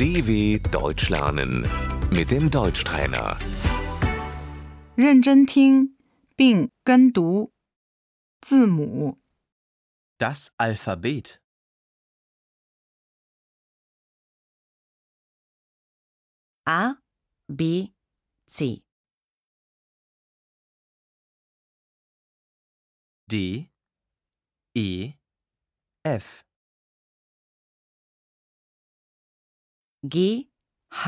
DW Deutsch lernen mit dem Deutschtrainer. 认真听并跟读字母 Das Alphabet. A, B, C, D, E, F, G, H,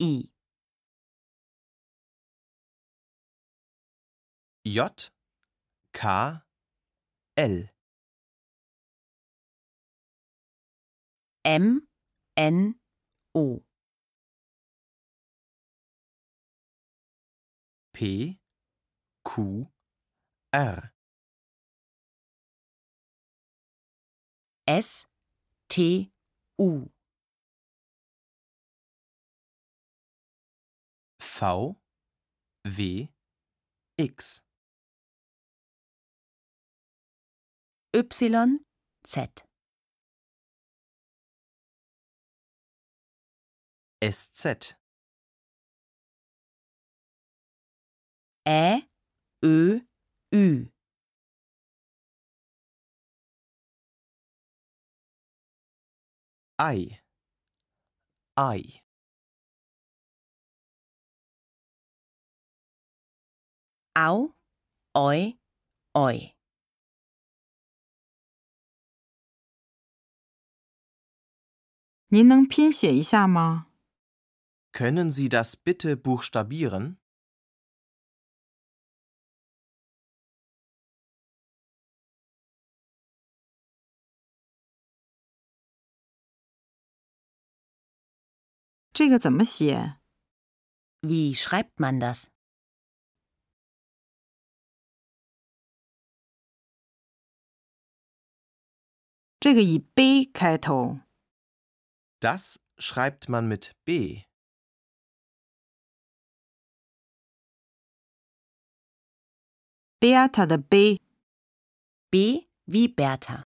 I, J, K, L, M, N, O, P, Q, R, S, T, U, V, W, X, Y, Z, SZ, Ä, Ö, Ü, I, I, au, oi, oi. Können Sie das bitte buchstabieren? Wie schreibt man das? 这个以 b 开头， Das schreibt man mit B. Beata 的 b B wie Bertha.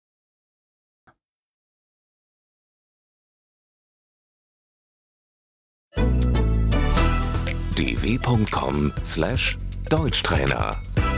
dw.com/deutschtrainer